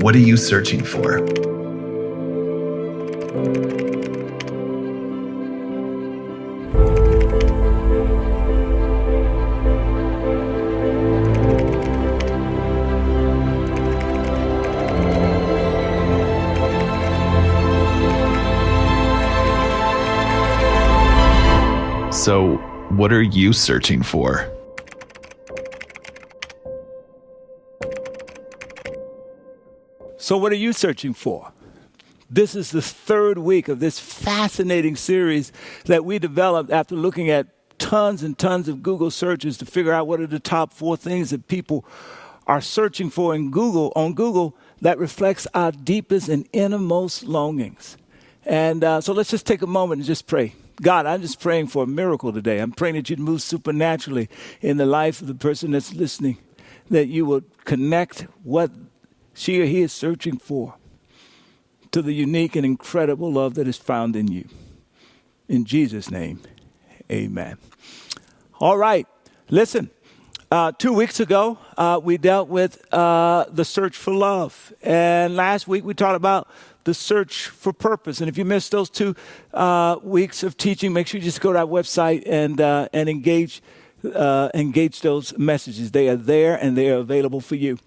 What are you searching for? So, what are you searching for? So, what are you searching for? This is the third week of this fascinating series that we developed after looking at tons and tons of Google searches to figure out what are the top four things that people are searching for in Google on Google that reflects our deepest and innermost longings. And uh, so let's just take a moment and just pray. God, I'm just praying for a miracle today. I'm praying that you'd move supernaturally in the life of the person that's listening, that you would connect what she or he is searching for to the unique and incredible love that is found in you. In Jesus' name, amen. All right, listen. Uh, two weeks ago, uh, we dealt with uh, the search for love. And last week, we talked about the search for purpose. And if you missed those two uh, weeks of teaching, make sure you just go to our website and, uh, and engage, uh, engage those messages. They are there and they are available for you.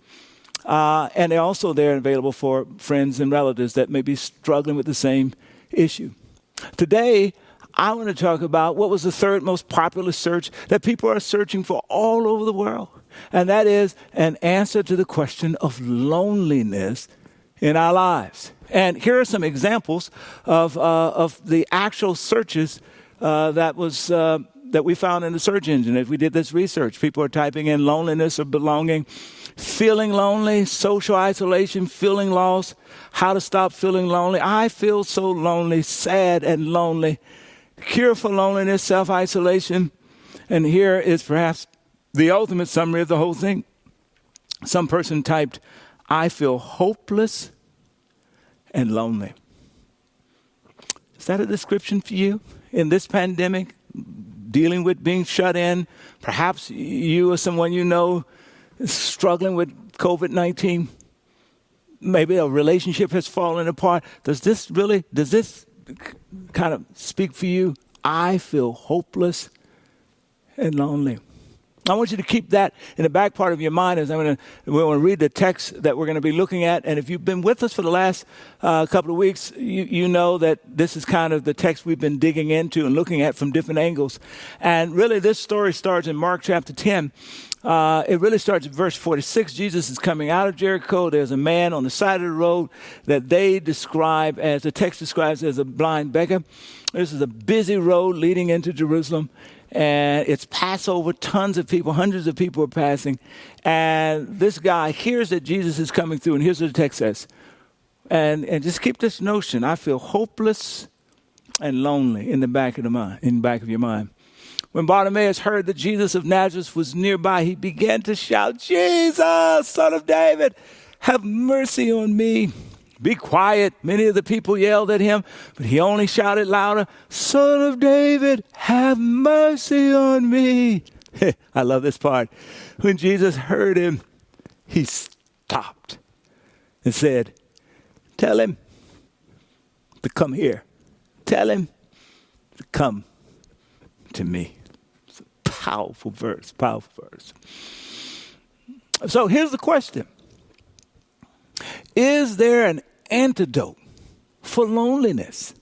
Uh, and they're also there available for friends and relatives that may be struggling with the same issue. Today, I want to talk about what was the third most popular search that people are searching for all over the world. And that is an answer to the question of loneliness in our lives. And here are some examples of, uh, of the actual searches uh, that was uh, that we found in the search engine as we did this research. People are typing in loneliness or belonging, feeling lonely, social isolation, feeling lost, how to stop feeling lonely. I feel so lonely, sad and lonely. Cure for loneliness, self isolation. And here is perhaps the ultimate summary of the whole thing. Some person typed, I feel hopeless and lonely. Is that a description for you in this pandemic? Dealing with being shut in? Perhaps you or someone you know is struggling with COVID 19? Maybe a relationship has fallen apart. Does this really, does this kind of speak for you? I feel hopeless and lonely. I want you to keep that in the back part of your mind as I'm going to, we're going to read the text that we're going to be looking at. And if you've been with us for the last uh, couple of weeks, you, you know that this is kind of the text we've been digging into and looking at from different angles. And really, this story starts in Mark chapter 10. Uh, it really starts at verse 46. Jesus is coming out of Jericho. There's a man on the side of the road that they describe as, the text describes as a blind beggar. This is a busy road leading into Jerusalem and it's Passover. Tons of people, hundreds of people are passing. And this guy hears that Jesus is coming through, and here's what the text says. And, and just keep this notion I feel hopeless and lonely in the back of the mind, in the back of your mind. When Bartimaeus heard that Jesus of Nazareth was nearby, he began to shout, Jesus, son of David, have mercy on me. Be quiet. Many of the people yelled at him, but he only shouted louder, Son of David, have mercy on me. I love this part. When Jesus heard him, he stopped and said, Tell him to come here. Tell him to come to me. It's a powerful verse, powerful verse. So here's the question is there an antidote for loneliness?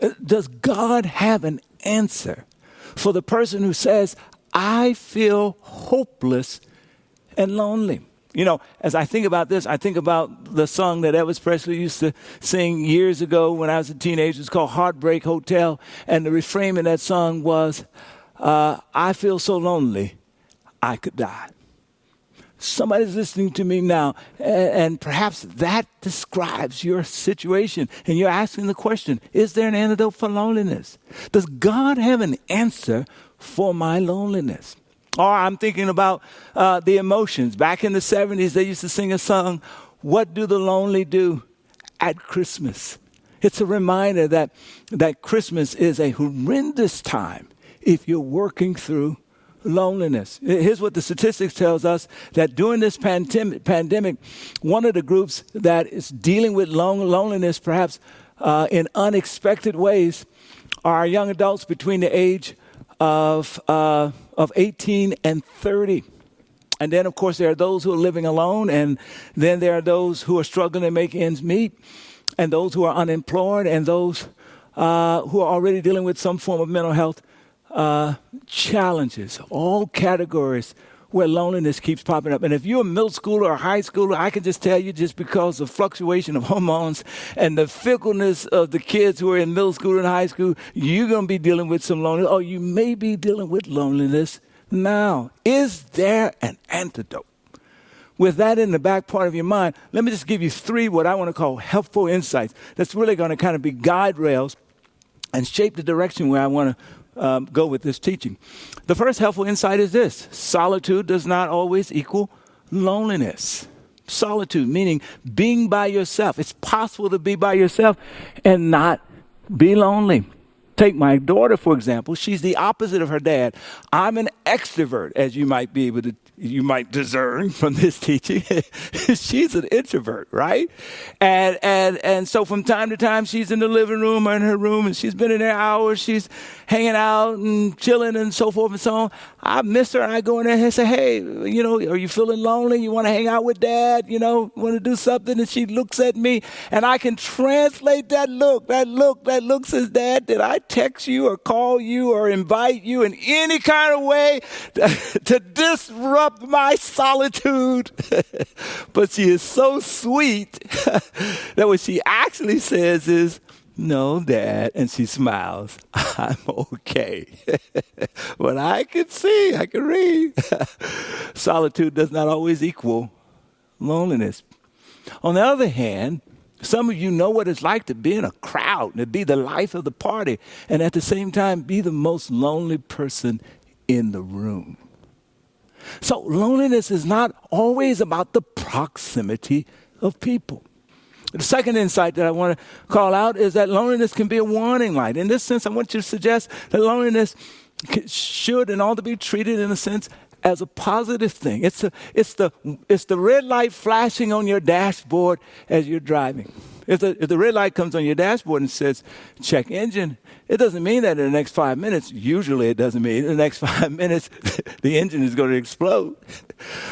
Uh, does God have an answer for the person who says, I feel hopeless and lonely? You know, as I think about this, I think about the song that Elvis Presley used to sing years ago when I was a teenager. It's called Heartbreak Hotel. And the refrain in that song was, uh, I feel so lonely, I could die somebody's listening to me now, and, perhaps that describes your situation. And you're asking the question Is there an antidote for loneliness? Does God have an answer for my loneliness? Or I'm thinking about uh, the emotions. Back in the 70s, they used to sing a song, What Do the Lonely Do at Christmas? It's a reminder that, that Christmas is a horrendous time if you're working through loneliness. Here's what the statistics tells us that during this pandemic, pandemic one of the groups that is dealing with lon- loneliness perhaps uh, in unexpected ways are young adults between the age of, uh, of 18 and 30. And then, of course, there are those who are living alone, and then there are those who are struggling to make ends meet, and those who are unemployed, and those uh, who are already dealing with some form of mental health uh, challenges, all categories where loneliness keeps popping up. And if you're a middle schooler or high schooler, I can just tell you just because of fluctuation of hormones and the fickleness of the kids who are in middle school and high school, you're going to be dealing with some loneliness, or you may be dealing with loneliness now. Is there an antidote? With that in the back part of your mind, let me just give you three what I want to call helpful insights that's really going to kind of be guide rails and shape the direction where I want to um, go with this teaching. The first helpful insight is this solitude does not always equal loneliness. Solitude, meaning being by yourself. It's possible to be by yourself and not be lonely. Take my daughter, for example. She's the opposite of her dad. I'm an extrovert, as you might be able to you might discern from this teaching. she's an introvert, right? And and and so from time to time she's in the living room or in her room and she's been in there hours, she's hanging out and chilling and so forth and so on. I miss her and I go in there and say, Hey, you know, are you feeling lonely? You want to hang out with dad? You know, want to do something? And she looks at me and I can translate that look. That look, that look says, Dad, did I text you or call you or invite you in any kind of way to disrupt my solitude. but she is so sweet that what she actually says is, no, Dad. And she smiles. I'm okay. but I can see, I can read. Solitude does not always equal loneliness. On the other hand, some of you know what it's like to be in a crowd and to be the life of the party, and at the same time, be the most lonely person in the room. So loneliness is not always about the proximity of people. The second insight that I want to call out is that loneliness can be a warning light. In this sense, I want you to suggest that loneliness should and ought to be treated in a sense as a positive thing. It's, a, it's, the, it's the red light flashing on your dashboard as you're driving. If the, if the red light comes on your dashboard and says, check engine, it doesn't mean that in the next five minutes, usually it doesn't mean in the next five minutes, the engine is going to explode.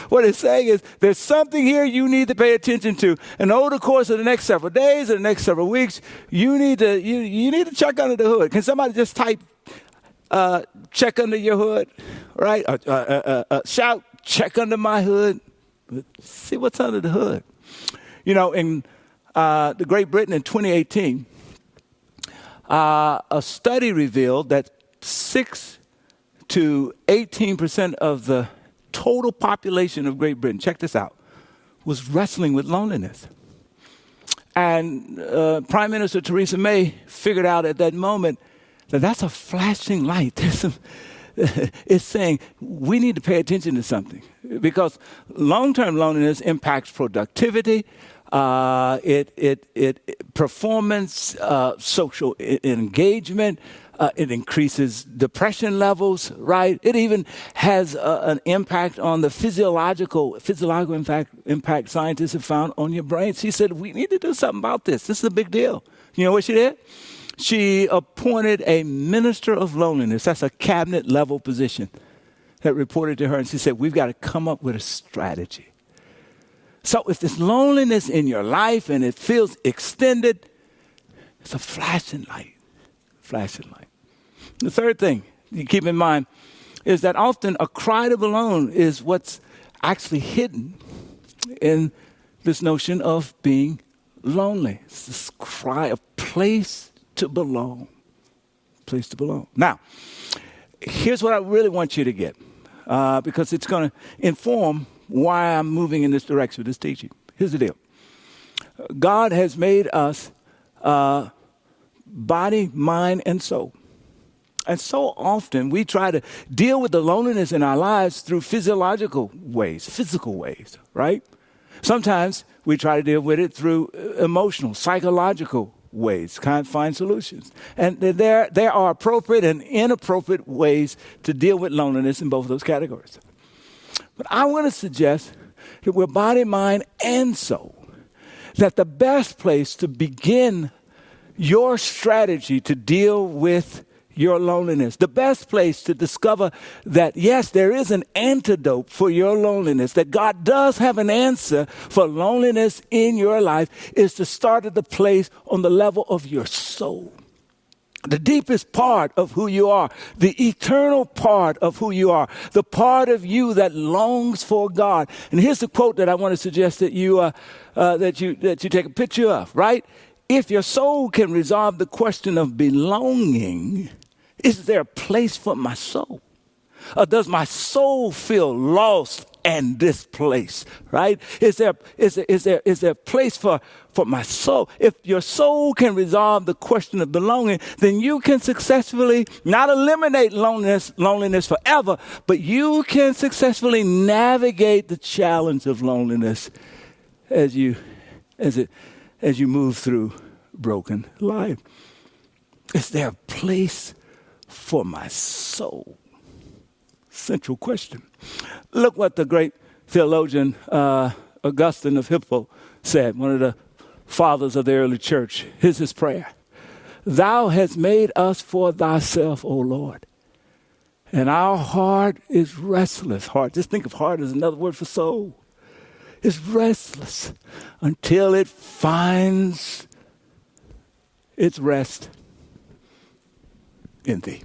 what it's saying is there's something here you need to pay attention to. And over the course of the next several days or the next several weeks, you need to, you, you need to check under the hood. Can somebody just type, uh, check under your hood, right? Uh, uh, uh, uh shout, check under my hood. See what's under the hood. You know, in uh, the Great Britain in 2018, uh, a study revealed that 6 to 18% of the total population of Great Britain, check this out, was wrestling with loneliness. And uh, Prime Minister Theresa May figured out at that moment that that's a flashing light. It's saying we need to pay attention to something because long term loneliness impacts productivity, uh, it, it, it, performance, uh, social engagement. Uh, it increases depression levels, right? It even has uh, an impact on the physiological, physiological impact, impact scientists have found on your brain. She said, we need to do something about this. This is a big deal. You know what she did? She appointed a minister of loneliness. That's a cabinet level position that reported to her. And she said, we've got to come up with a strategy so if there's loneliness in your life and it feels extended, it's a flashing light. Flashing light. The third thing you keep in mind is that often a cry to belong is what's actually hidden in this notion of being lonely. It's this cry, a place to belong. Place to belong. Now, here's what I really want you to get, uh, because it's going to inform why I'm moving in this direction with this teaching. Here's the deal God has made us uh, body, mind, and soul. And so often we try to deal with the loneliness in our lives through physiological ways, physical ways, right? Sometimes we try to deal with it through uh, emotional, psychological ways, can't find solutions. And there, there are appropriate and inappropriate ways to deal with loneliness in both of those categories. But I want to suggest that we're body, mind, and soul. That the best place to begin your strategy to deal with your loneliness. The best place to discover that, yes, there is an antidote for your loneliness, that God does have an answer for loneliness in your life, is to start at the place on the level of your soul. The deepest part of who you are, the eternal part of who you are, the part of you that longs for God. And here's the quote that I want to suggest that you, uh, uh, that you, that you take a picture of, right? if your soul can resolve the question of belonging, is there a place for my soul? Or does my soul feel lost and displaced? Right? Is there is there is there is there a place for for my soul? If your soul can resolve the question of belonging, then you can successfully not eliminate loneliness loneliness forever, but you can successfully navigate the challenge of loneliness as you as it as you move through broken life. Is there a place for my soul? Central question. Look what the great theologian uh, Augustine of Hippo said, one of the fathers of the early church. Here's his prayer Thou hast made us for thyself, O Lord. And our heart is restless. Heart, just think of heart as another word for soul is restless until it finds its rest in thee.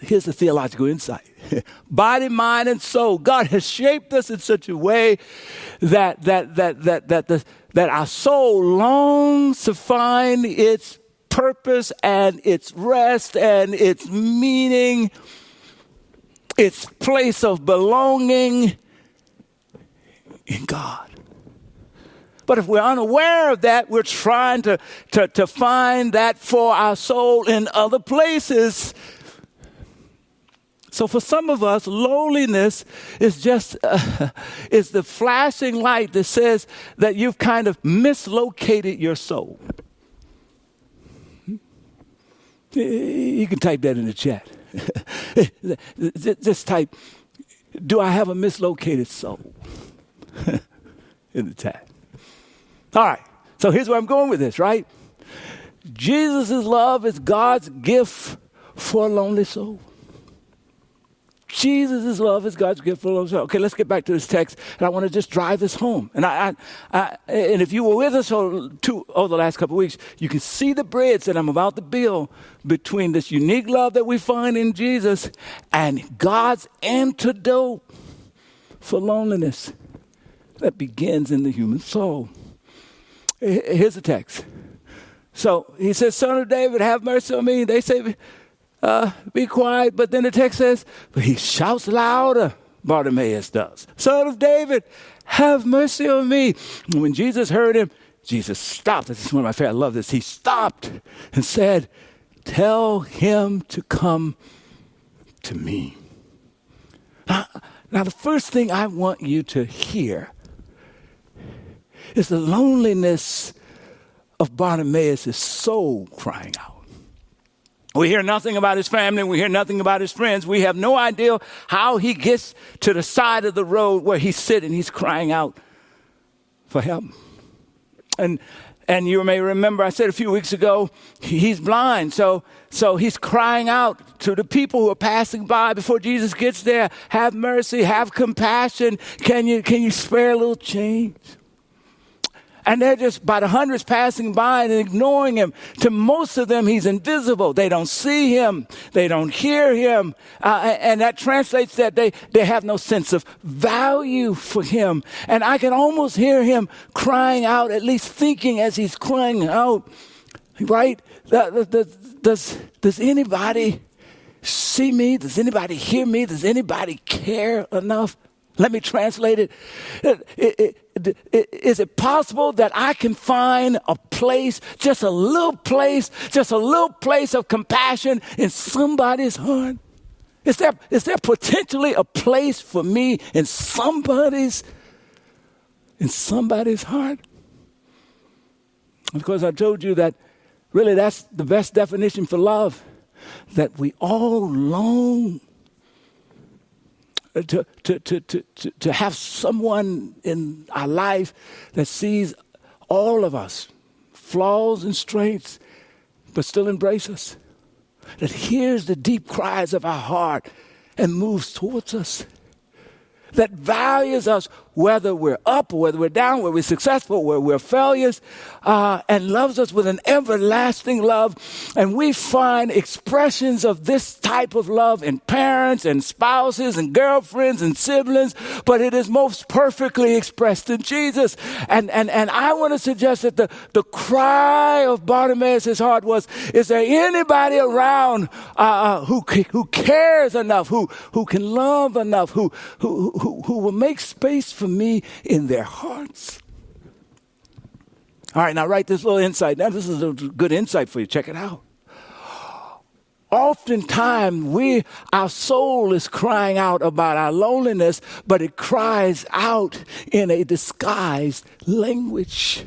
Here's the theological insight body, mind, and soul. God has shaped us in such a way that, that, that, that, that, the, that our soul longs to find its purpose and its rest and its meaning, its place of belonging in God. But if we're unaware of that, we're trying to, to, to find that for our soul in other places. So for some of us, loneliness is just uh, is the flashing light that says that you've kind of mislocated your soul. You can type that in the chat. just type, "Do I have a mislocated soul?" in the chat. All right, so here's where I'm going with this, right? Jesus' love is God's gift for a lonely soul. Jesus' love is God's gift for soul. Okay, let's get back to this text, and I want to just drive this home. And I, I, I and if you were with us over, two, over the last couple of weeks, you can see the bridge that I'm about to build between this unique love that we find in Jesus and God's antidote for loneliness that begins in the human soul. Here's the text. So he says, Son of David, have mercy on me. They say, uh, Be quiet. But then the text says, But he shouts louder, Bartimaeus does. Son of David, have mercy on me. And when Jesus heard him, Jesus stopped. This is one of my favorites. I love this. He stopped and said, Tell him to come to me. Now, now, the first thing I want you to hear is the loneliness of Bartimaeus' soul crying out. We hear nothing about his family. We hear nothing about his friends. We have no idea how he gets to the side of the road where he's sitting. He's crying out for help. And and you may remember I said a few weeks ago, he's blind. So so he's crying out to the people who are passing by before Jesus gets there, have mercy, have compassion. Can you can you spare a little change? And they're just by the hundreds passing by and ignoring him. To most of them, he's invisible. They don't see him. They don't hear him. Uh, and that translates that they, they have no sense of value for him. And I can almost hear him crying out, at least thinking as he's crying out, right? Does, does anybody see me? Does anybody hear me? Does anybody care enough? Let me translate it. Is it possible that I can find a place, just a little place, just a little place of compassion in somebody's heart? Is there, is there potentially a place for me in somebody's in somebody's heart? Because I told you that really that's the best definition for love that we all long to, to, to, to, to have someone in our life that sees all of us, flaws and strengths, but still embrace us. That hears the deep cries of our heart and moves towards us. That values us whether we're up or whether we're down, whether we're successful, whether we're failures, uh, and loves us with an everlasting love. And we find expressions of this type of love in parents and spouses and girlfriends and siblings, but it is most perfectly expressed in Jesus. And, and, and I want to suggest that the, the cry of Bartimaeus' heart was, is there anybody around uh, uh who, who cares enough, who, who can love enough, who, who, who, who will make space for me in their hearts. All right, now write this little insight. Now, this is a good insight for you. Check it out. Oftentimes, we, our soul is crying out about our loneliness, but it cries out in a disguised language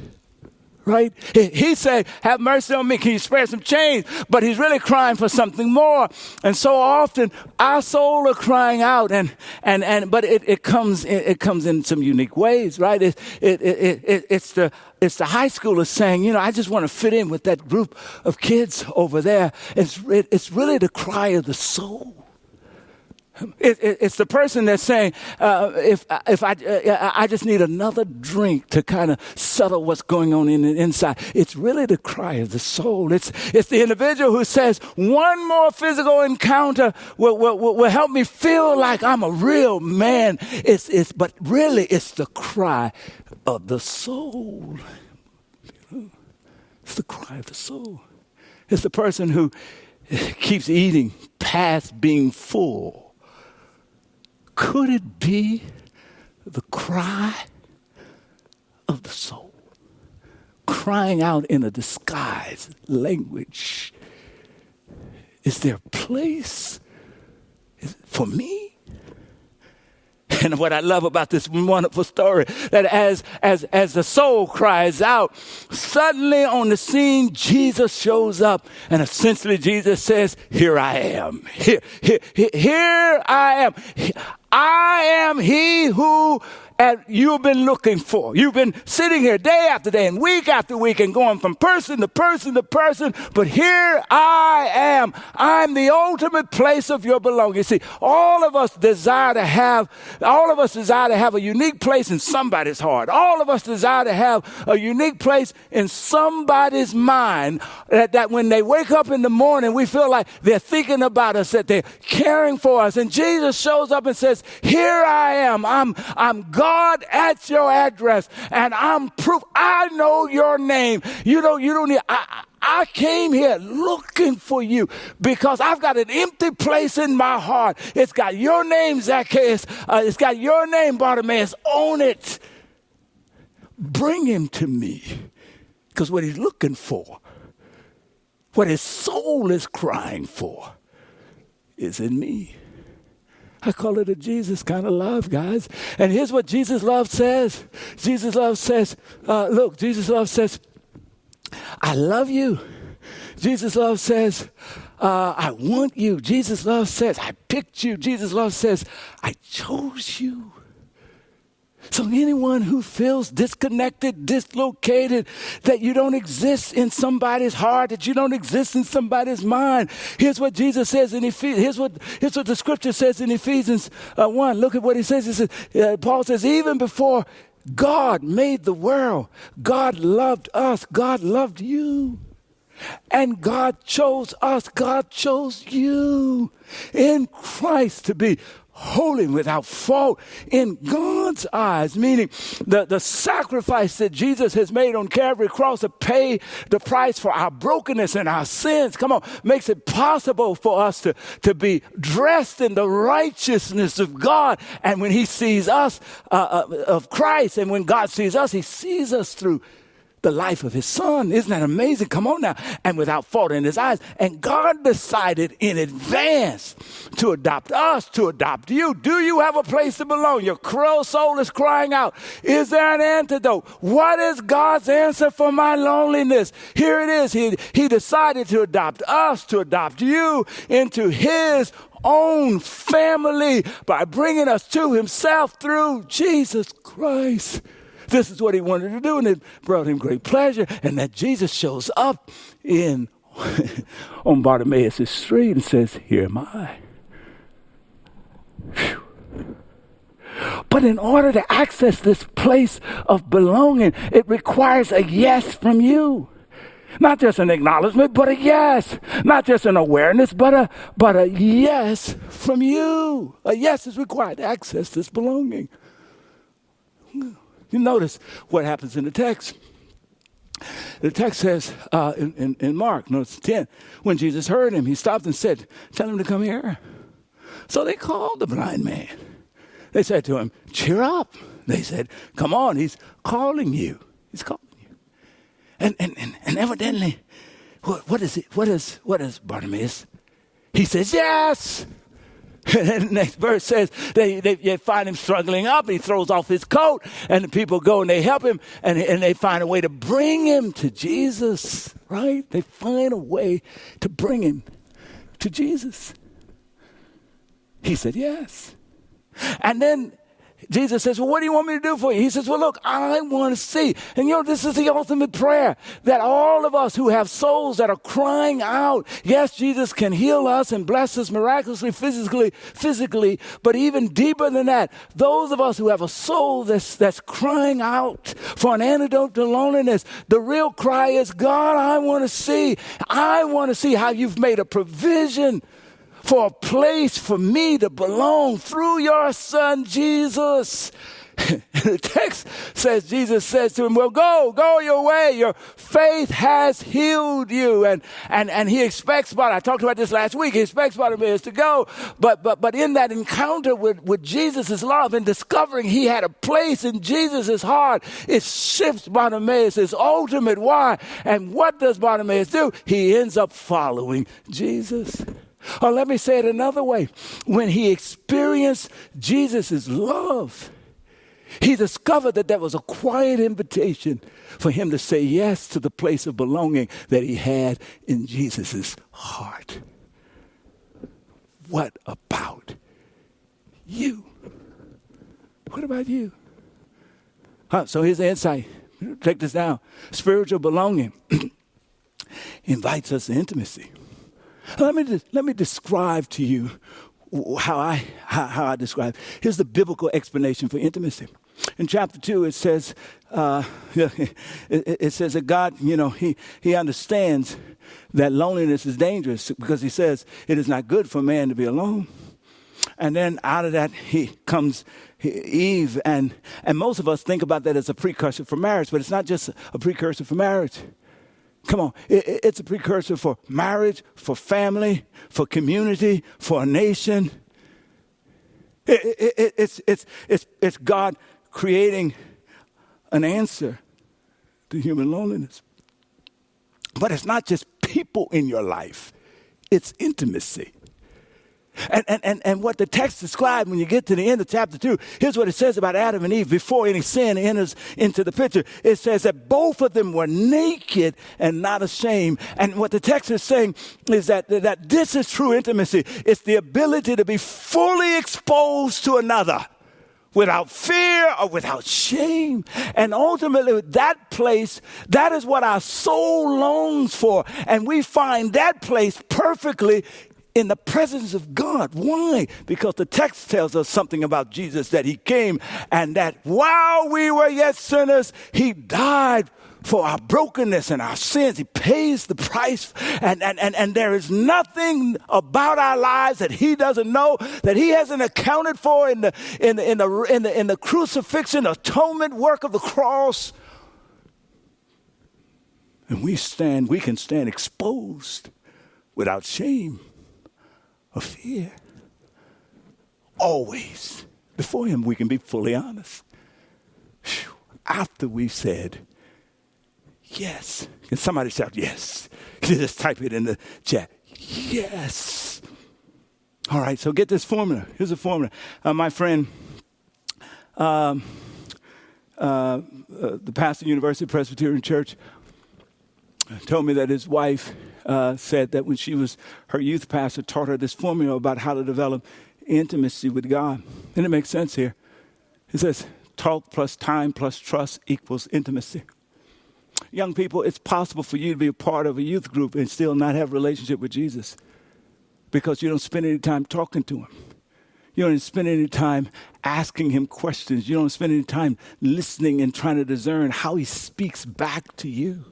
right? He, he said, Have mercy on me. Can you spare some change? But he's really crying for something more. And so often our soul are crying out and, and, and, but it, it comes, it, it comes in some unique ways, right? It, it, it, it, it's the, it's the high schoolers saying, you know, I just want to fit in with that group of kids over there. It's, it, it's really the cry of the soul. It, it, it's the person that's saying, uh, if, if I, uh, I just need another drink to kind of settle what's going on in the inside. It's really the cry of the soul. It's, it's the individual who says, one more physical encounter will, will, will, help me feel like I'm a real man. It's, it's, but really, it's the cry of the soul. It's the cry of the soul. It's the person who keeps eating past being full could it be the cry of the soul? Crying out in a disguised language. Is there a place for me? And what I love about this wonderful story, that as, as, as the soul cries out, suddenly on the scene, Jesus shows up. And essentially, Jesus says, Here I am. Here, here, here I am. I am he who and you've been looking for. You've been sitting here day after day and week after week and going from person to person to person. But here I am. I'm the ultimate place of your belonging. See, all of us desire to have, all of us desire to have a unique place in somebody's heart. All of us desire to have a unique place in somebody's mind that, that when they wake up in the morning, we feel like they're thinking about us, that they're caring for us. And Jesus shows up and says, here I am. I'm, I'm God God at your address and I'm proof. I know your name. You know, you don't need, I, I came here looking for you because I've got an empty place in my heart. It's got your name, Zacchaeus. Uh, it's got your name, Bartimaeus. Own it. Bring him to me because what he's looking for, what his soul is crying for, is in me. I call it a Jesus kind of love, guys. And here's what Jesus love says Jesus love says, uh, look, Jesus love says, I love you. Jesus love says, uh, I want you. Jesus love says, I picked you. Jesus love says, I chose you. So, anyone who feels disconnected, dislocated, that you don't exist in somebody's heart, that you don't exist in somebody's mind, here's what Jesus says in Ephesians. Here's what, here's what the scripture says in Ephesians uh, 1. Look at what he says. He says uh, Paul says, even before God made the world, God loved us, God loved you. And God chose us, God chose you in Christ to be holy and without fault in God's eyes, meaning the, the sacrifice that Jesus has made on Calvary cross to pay the price for our brokenness and our sins, come on, makes it possible for us to, to be dressed in the righteousness of God. And when he sees us, uh, uh, of Christ, and when God sees us, he sees us through the life of his son. Isn't that amazing? Come on now. And without fault in his eyes. And God decided in advance to adopt us, to adopt you. Do you have a place to belong? Your crow soul is crying out. Is there an antidote? What is God's answer for my loneliness? Here it is. He, he decided to adopt us, to adopt you into his own family by bringing us to himself through Jesus Christ. This is what he wanted to do, and it brought him great pleasure. And that Jesus shows up in on Bartimaeus' street and says, Here am I. Whew. But in order to access this place of belonging, it requires a yes from you. Not just an acknowledgement, but a yes. Not just an awareness, but a but a yes from you. A yes is required to access this belonging. You notice what happens in the text. The text says uh, in, in, in, Mark, notice 10, when Jesus heard him, he stopped and said, Tell him to come here. So they called the blind man. They said to him, Cheer up. They said, Come on, he's calling you. He's calling you. And, and, and, and evidently, what, what is it? What is, what is Bartimaeus? He says, Yes. And the next verse says they, they, they, find him struggling up. He throws off his coat, and the people go and they help him, and, and they find a way to bring him to Jesus, right? They find a way to bring him to Jesus. He said, Yes. And then Jesus says, Well, what do you want me to do for you? He says, Well, look, I want to see. And you know, this is the ultimate prayer that all of us who have souls that are crying out, yes, Jesus can heal us and bless us miraculously, physically, physically, but even deeper than that, those of us who have a soul that's, that's crying out for an antidote to loneliness, the real cry is, God, I want to see. I want to see how you've made a provision for a place for me to belong through your son Jesus. the text says, Jesus says to him, Well, go, go your way. Your faith has healed you. And and and he expects but I talked about this last week, he expects Bartimaeus to go. But but but in that encounter with, with Jesus' love and discovering he had a place in Jesus' heart, it shifts Bartimaeus' ultimate why. And what does Bartimaeus do? He ends up following Jesus. Or let me say it another way. When he experienced Jesus' love, he discovered that there was a quiet invitation for him to say yes to the place of belonging that he had in Jesus' heart. What about you? What about you? Huh, so here's the insight. Take this down. Spiritual belonging invites us to intimacy. Let me, let me describe to you how I, how, how I describe. Here's the biblical explanation for intimacy. In chapter 2, it says, uh, it, it, says that God, you know, he, he understands that loneliness is dangerous because he says it is not good for man to be alone. And then out of that, he comes Eve. And, and most of us think about that as a precursor for marriage, but it's not just a precursor for marriage. Come on, it, it's a precursor for marriage, for family, for community, for a nation. It, it, it's, it's, it's, it's God creating an answer to human loneliness. But it's not just people in your life, it's intimacy. And, and, and, and what the text describes when you get to the end of chapter 2, here's what it says about Adam and Eve before any sin enters into the picture. It says that both of them were naked and not ashamed. And what the text is saying is that, that this is true intimacy. It's the ability to be fully exposed to another without fear or without shame. And ultimately, that place, that is what our soul longs for. And we find that place perfectly in the presence of God. Why? Because the text tells us something about Jesus that he came and that while we were yet sinners, he died for our brokenness and our sins. He pays the price. And, and, and, and there is nothing about our lives that he doesn't know, that he hasn't accounted for in the, in the, in the, in the, in the crucifixion, atonement work of the cross. And we stand, we can stand exposed without shame of fear. Always. Before Him, we can be fully honest. After we've said, yes. Can somebody shout yes? Just type it in the chat. Yes. All right, so get this formula. Here's a formula. Uh, my friend, um, uh, uh, the pastor of University Presbyterian Church, told me that his wife uh, said that when she was her youth pastor, taught her this formula about how to develop intimacy with God. And it makes sense here. He says, talk plus time plus trust equals intimacy. Young people, it's possible for you to be a part of a youth group and still not have a relationship with Jesus because you don't spend any time talking to him. You don't spend any time asking him questions. You don't spend any time listening and trying to discern how he speaks back to you.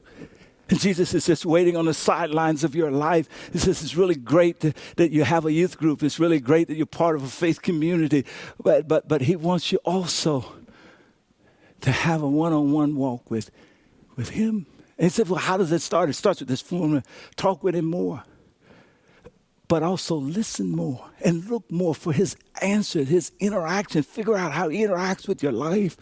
And Jesus is just waiting on the sidelines of your life. He says, It's really great that, that you have a youth group. It's really great that you're part of a faith community. But, but, but He wants you also to have a one on one walk with, with Him. And He said, Well, how does it start? It starts with this formula talk with Him more, but also listen more and look more for His answer, His interaction. Figure out how He interacts with your life.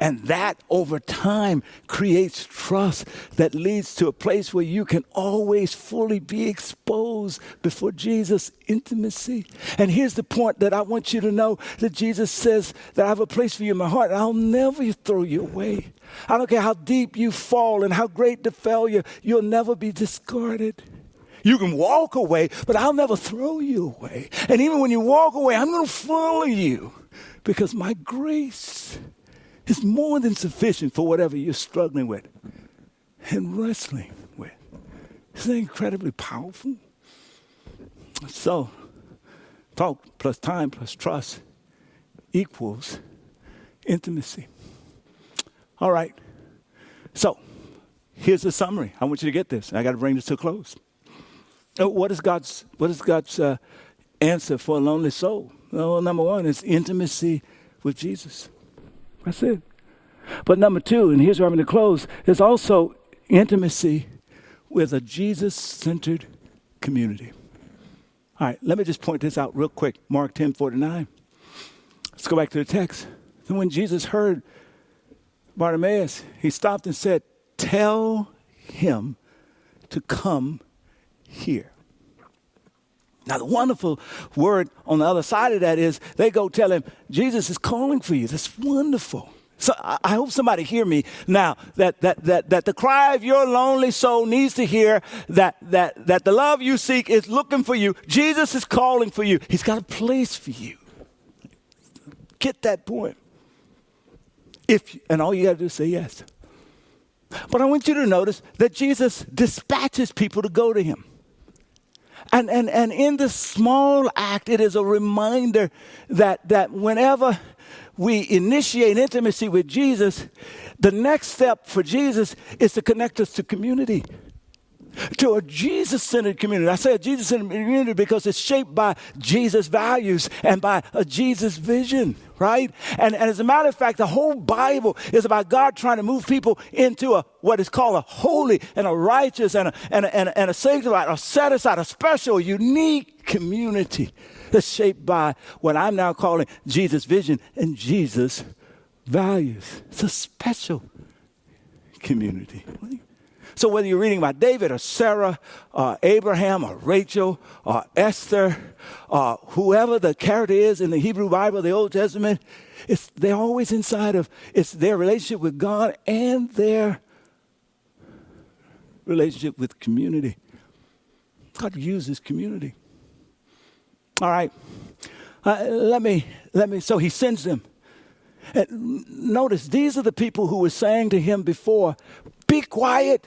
And that over time creates trust that leads to a place where you can always fully be exposed before Jesus' intimacy. And here's the point that I want you to know that Jesus says that I have a place for you in my heart and I'll never throw you away. I don't care how deep you fall and how great the failure, you'll never be discarded. You can walk away, but I'll never throw you away. And even when you walk away, I'm going to follow you because my grace is more than sufficient for whatever you're struggling with and wrestling with. Isn't that incredibly powerful? So, talk plus time plus trust equals intimacy. All right. So, here's the summary. I want you to get this. I got to bring this to a close. Uh, what is God's What is God's uh, answer for a lonely soul? Well, number one is intimacy with Jesus. That's it. But number two, and here's where I'm going to close, is also intimacy with a Jesus centered community. All right, let me just point this out real quick. Mark 10 49. Let's go back to the text. And when Jesus heard Bartimaeus, he stopped and said, Tell him to come here. Now, the wonderful word on the other side of that is they go tell him, Jesus is calling for you. That's wonderful. So I hope somebody hear me now that, that, that, that the cry of your lonely soul needs to hear that, that, that the love you seek is looking for you. Jesus is calling for you. He's got a place for you. Get that point. If, and all you got to do is say yes. But I want you to notice that Jesus dispatches people to go to him. And, and, and in this small act, it is a reminder that, that whenever we initiate intimacy with Jesus, the next step for Jesus is to connect us to community to a Jesus centered community. I say a Jesus centered community because it's shaped by Jesus values and by a Jesus vision, right? And, and as a matter of fact, the whole Bible is about God trying to move people into a what is called a holy and a righteous and a, and a, and a, and a sanctified, a set aside, a special, unique community that's shaped by what I'm now calling Jesus' vision and Jesus' values. It's a special community. So whether you're reading about David or Sarah, or Abraham or Rachel or Esther, or whoever the character is in the Hebrew Bible, the Old Testament, it's, they're always inside of it's their relationship with God and their relationship with community. God uses community. All right. Uh, let me let me so he sends them. And notice these are the people who were saying to him before, be quiet.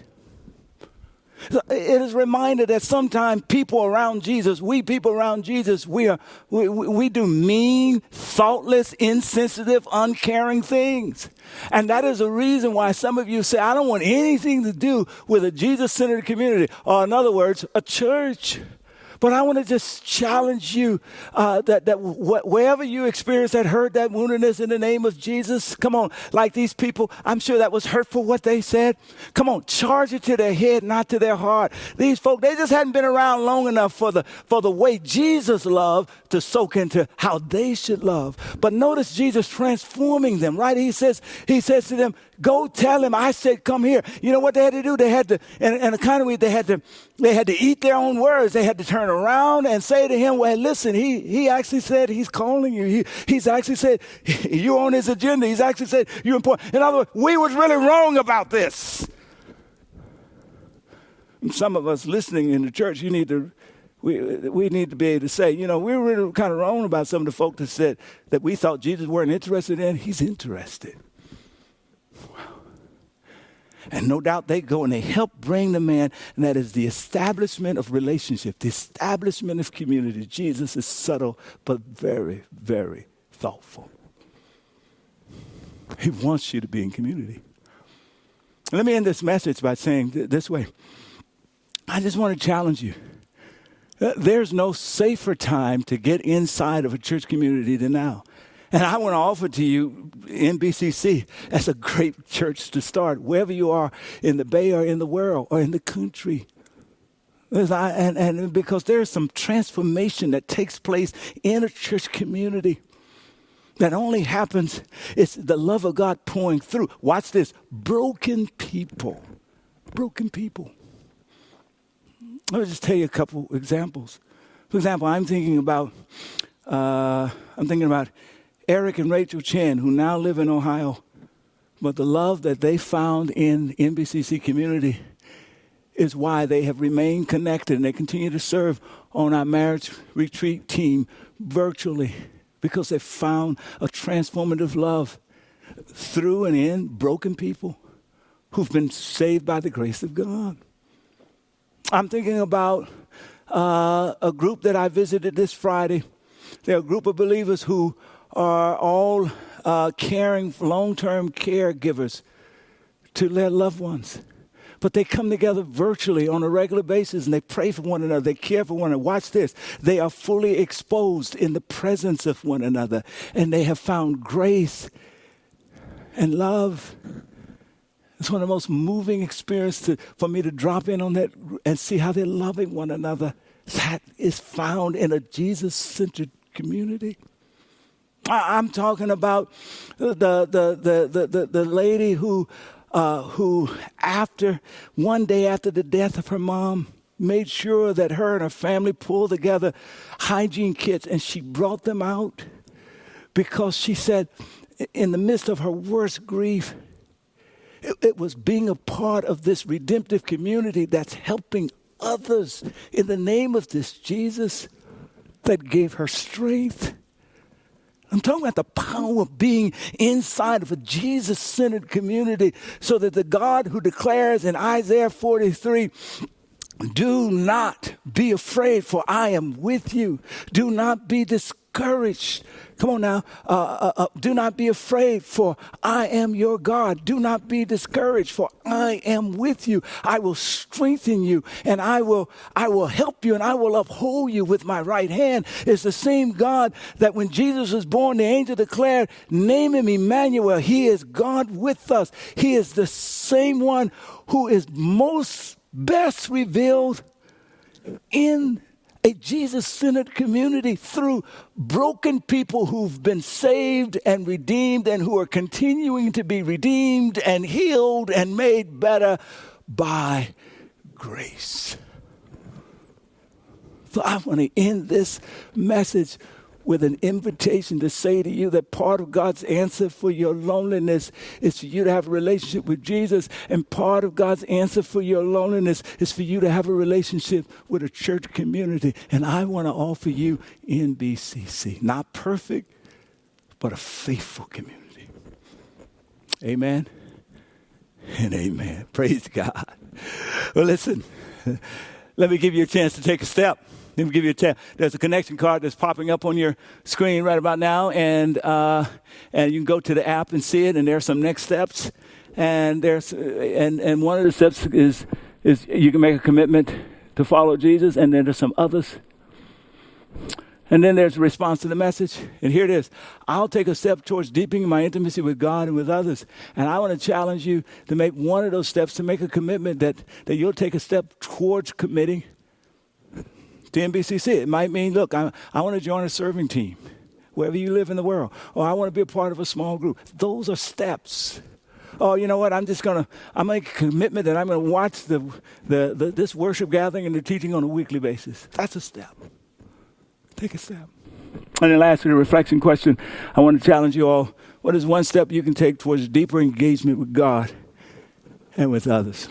It is reminded that sometimes people around Jesus, we people around Jesus, we, are, we, we do mean, thoughtless, insensitive, uncaring things. And that is a reason why some of you say, I don't want anything to do with a Jesus centered community, or in other words, a church. But I want to just challenge you uh, that, that wh- wherever you experience that hurt, that woundedness in the name of Jesus, come on, like these people, I'm sure that was hurtful what they said. Come on, charge it to their head, not to their heart. These folk, they just hadn't been around long enough for the, for the way Jesus loved to soak into how they should love. But notice Jesus transforming them, right? He says, he says to them, Go tell him I said, come here. You know what they had to do? They had to, and, and the kind of way they had to, they had to eat their own words. They had to turn around and say to him, well, listen, he, he actually said he's calling you. He, he's actually said you're on his agenda. He's actually said you're important. In other words, we was really wrong about this. some of us listening in the church, you need to, we, we need to be able to say, you know, we were really kind of wrong about some of the folk that said that we thought Jesus weren't interested in. He's interested. And no doubt they go and they help bring the man, and that is the establishment of relationship, the establishment of community. Jesus is subtle, but very, very thoughtful. He wants you to be in community. Let me end this message by saying th- this way I just want to challenge you. There's no safer time to get inside of a church community than now. And I want to offer to you NBCC as a great church to start, wherever you are in the Bay or in the world or in the country. And, and because there's some transformation that takes place in a church community that only happens, it's the love of God pouring through. Watch this broken people. Broken people. Let me just tell you a couple examples. For example, I'm thinking about, uh, I'm thinking about Eric and Rachel Chen, who now live in Ohio, but the love that they found in NBCC community is why they have remained connected and they continue to serve on our marriage retreat team virtually because they found a transformative love through and in broken people who've been saved by the grace of God. I'm thinking about uh, a group that I visited this Friday. They're a group of believers who are all uh, caring, long term caregivers to their loved ones. But they come together virtually on a regular basis and they pray for one another. They care for one another. Watch this. They are fully exposed in the presence of one another and they have found grace and love. It's one of the most moving experiences for me to drop in on that and see how they're loving one another. That is found in a Jesus centered community. I'm talking about the, the, the, the, the, the lady who, uh, who, after one day after the death of her mom, made sure that her and her family pulled together hygiene kits and she brought them out because she said, in the midst of her worst grief, it, it was being a part of this redemptive community that's helping others in the name of this Jesus that gave her strength I'm talking about the power of being inside of a Jesus centered community so that the God who declares in Isaiah 43, do not be afraid, for I am with you. Do not be discouraged, Come on now. Uh, uh, uh, do not be afraid, for I am your God. Do not be discouraged, for I am with you. I will strengthen you, and I will, I will help you, and I will uphold you with my right hand. It's the same God that when Jesus was born, the angel declared, Name him Emmanuel. He is God with us. He is the same one who is most best revealed in a Jesus centered community through broken people who've been saved and redeemed and who are continuing to be redeemed and healed and made better by grace. So I want to end this message with an invitation to say to you that part of God's answer for your loneliness is for you to have a relationship with Jesus, and part of God's answer for your loneliness is for you to have a relationship with a church community. And I want to offer you NBCC, not perfect, but a faithful community. Amen and amen. Praise God. Well, listen, let me give you a chance to take a step. Let me give you a tip. There's a connection card that's popping up on your screen right about now, and uh, and you can go to the app and see it. And there's some next steps, and there's and and one of the steps is is you can make a commitment to follow Jesus, and then there's some others And then there's a response to the message. And here it is I'll take a step towards deepening my intimacy with God and with others. And I want to challenge you to make one of those steps, to make a commitment that, that you'll take a step towards committing to NBCC. It might mean, look, I, I want to join a serving team wherever you live in the world, or I want to be a part of a small group. Those are steps. Oh, you know what? I'm just going to, I make a commitment that I'm going to watch the, the, the, this worship gathering and the teaching on a weekly basis. That's a step. Take a step. And then lastly, the reflection question I want to challenge you all. What is one step you can take towards deeper engagement with God and with others?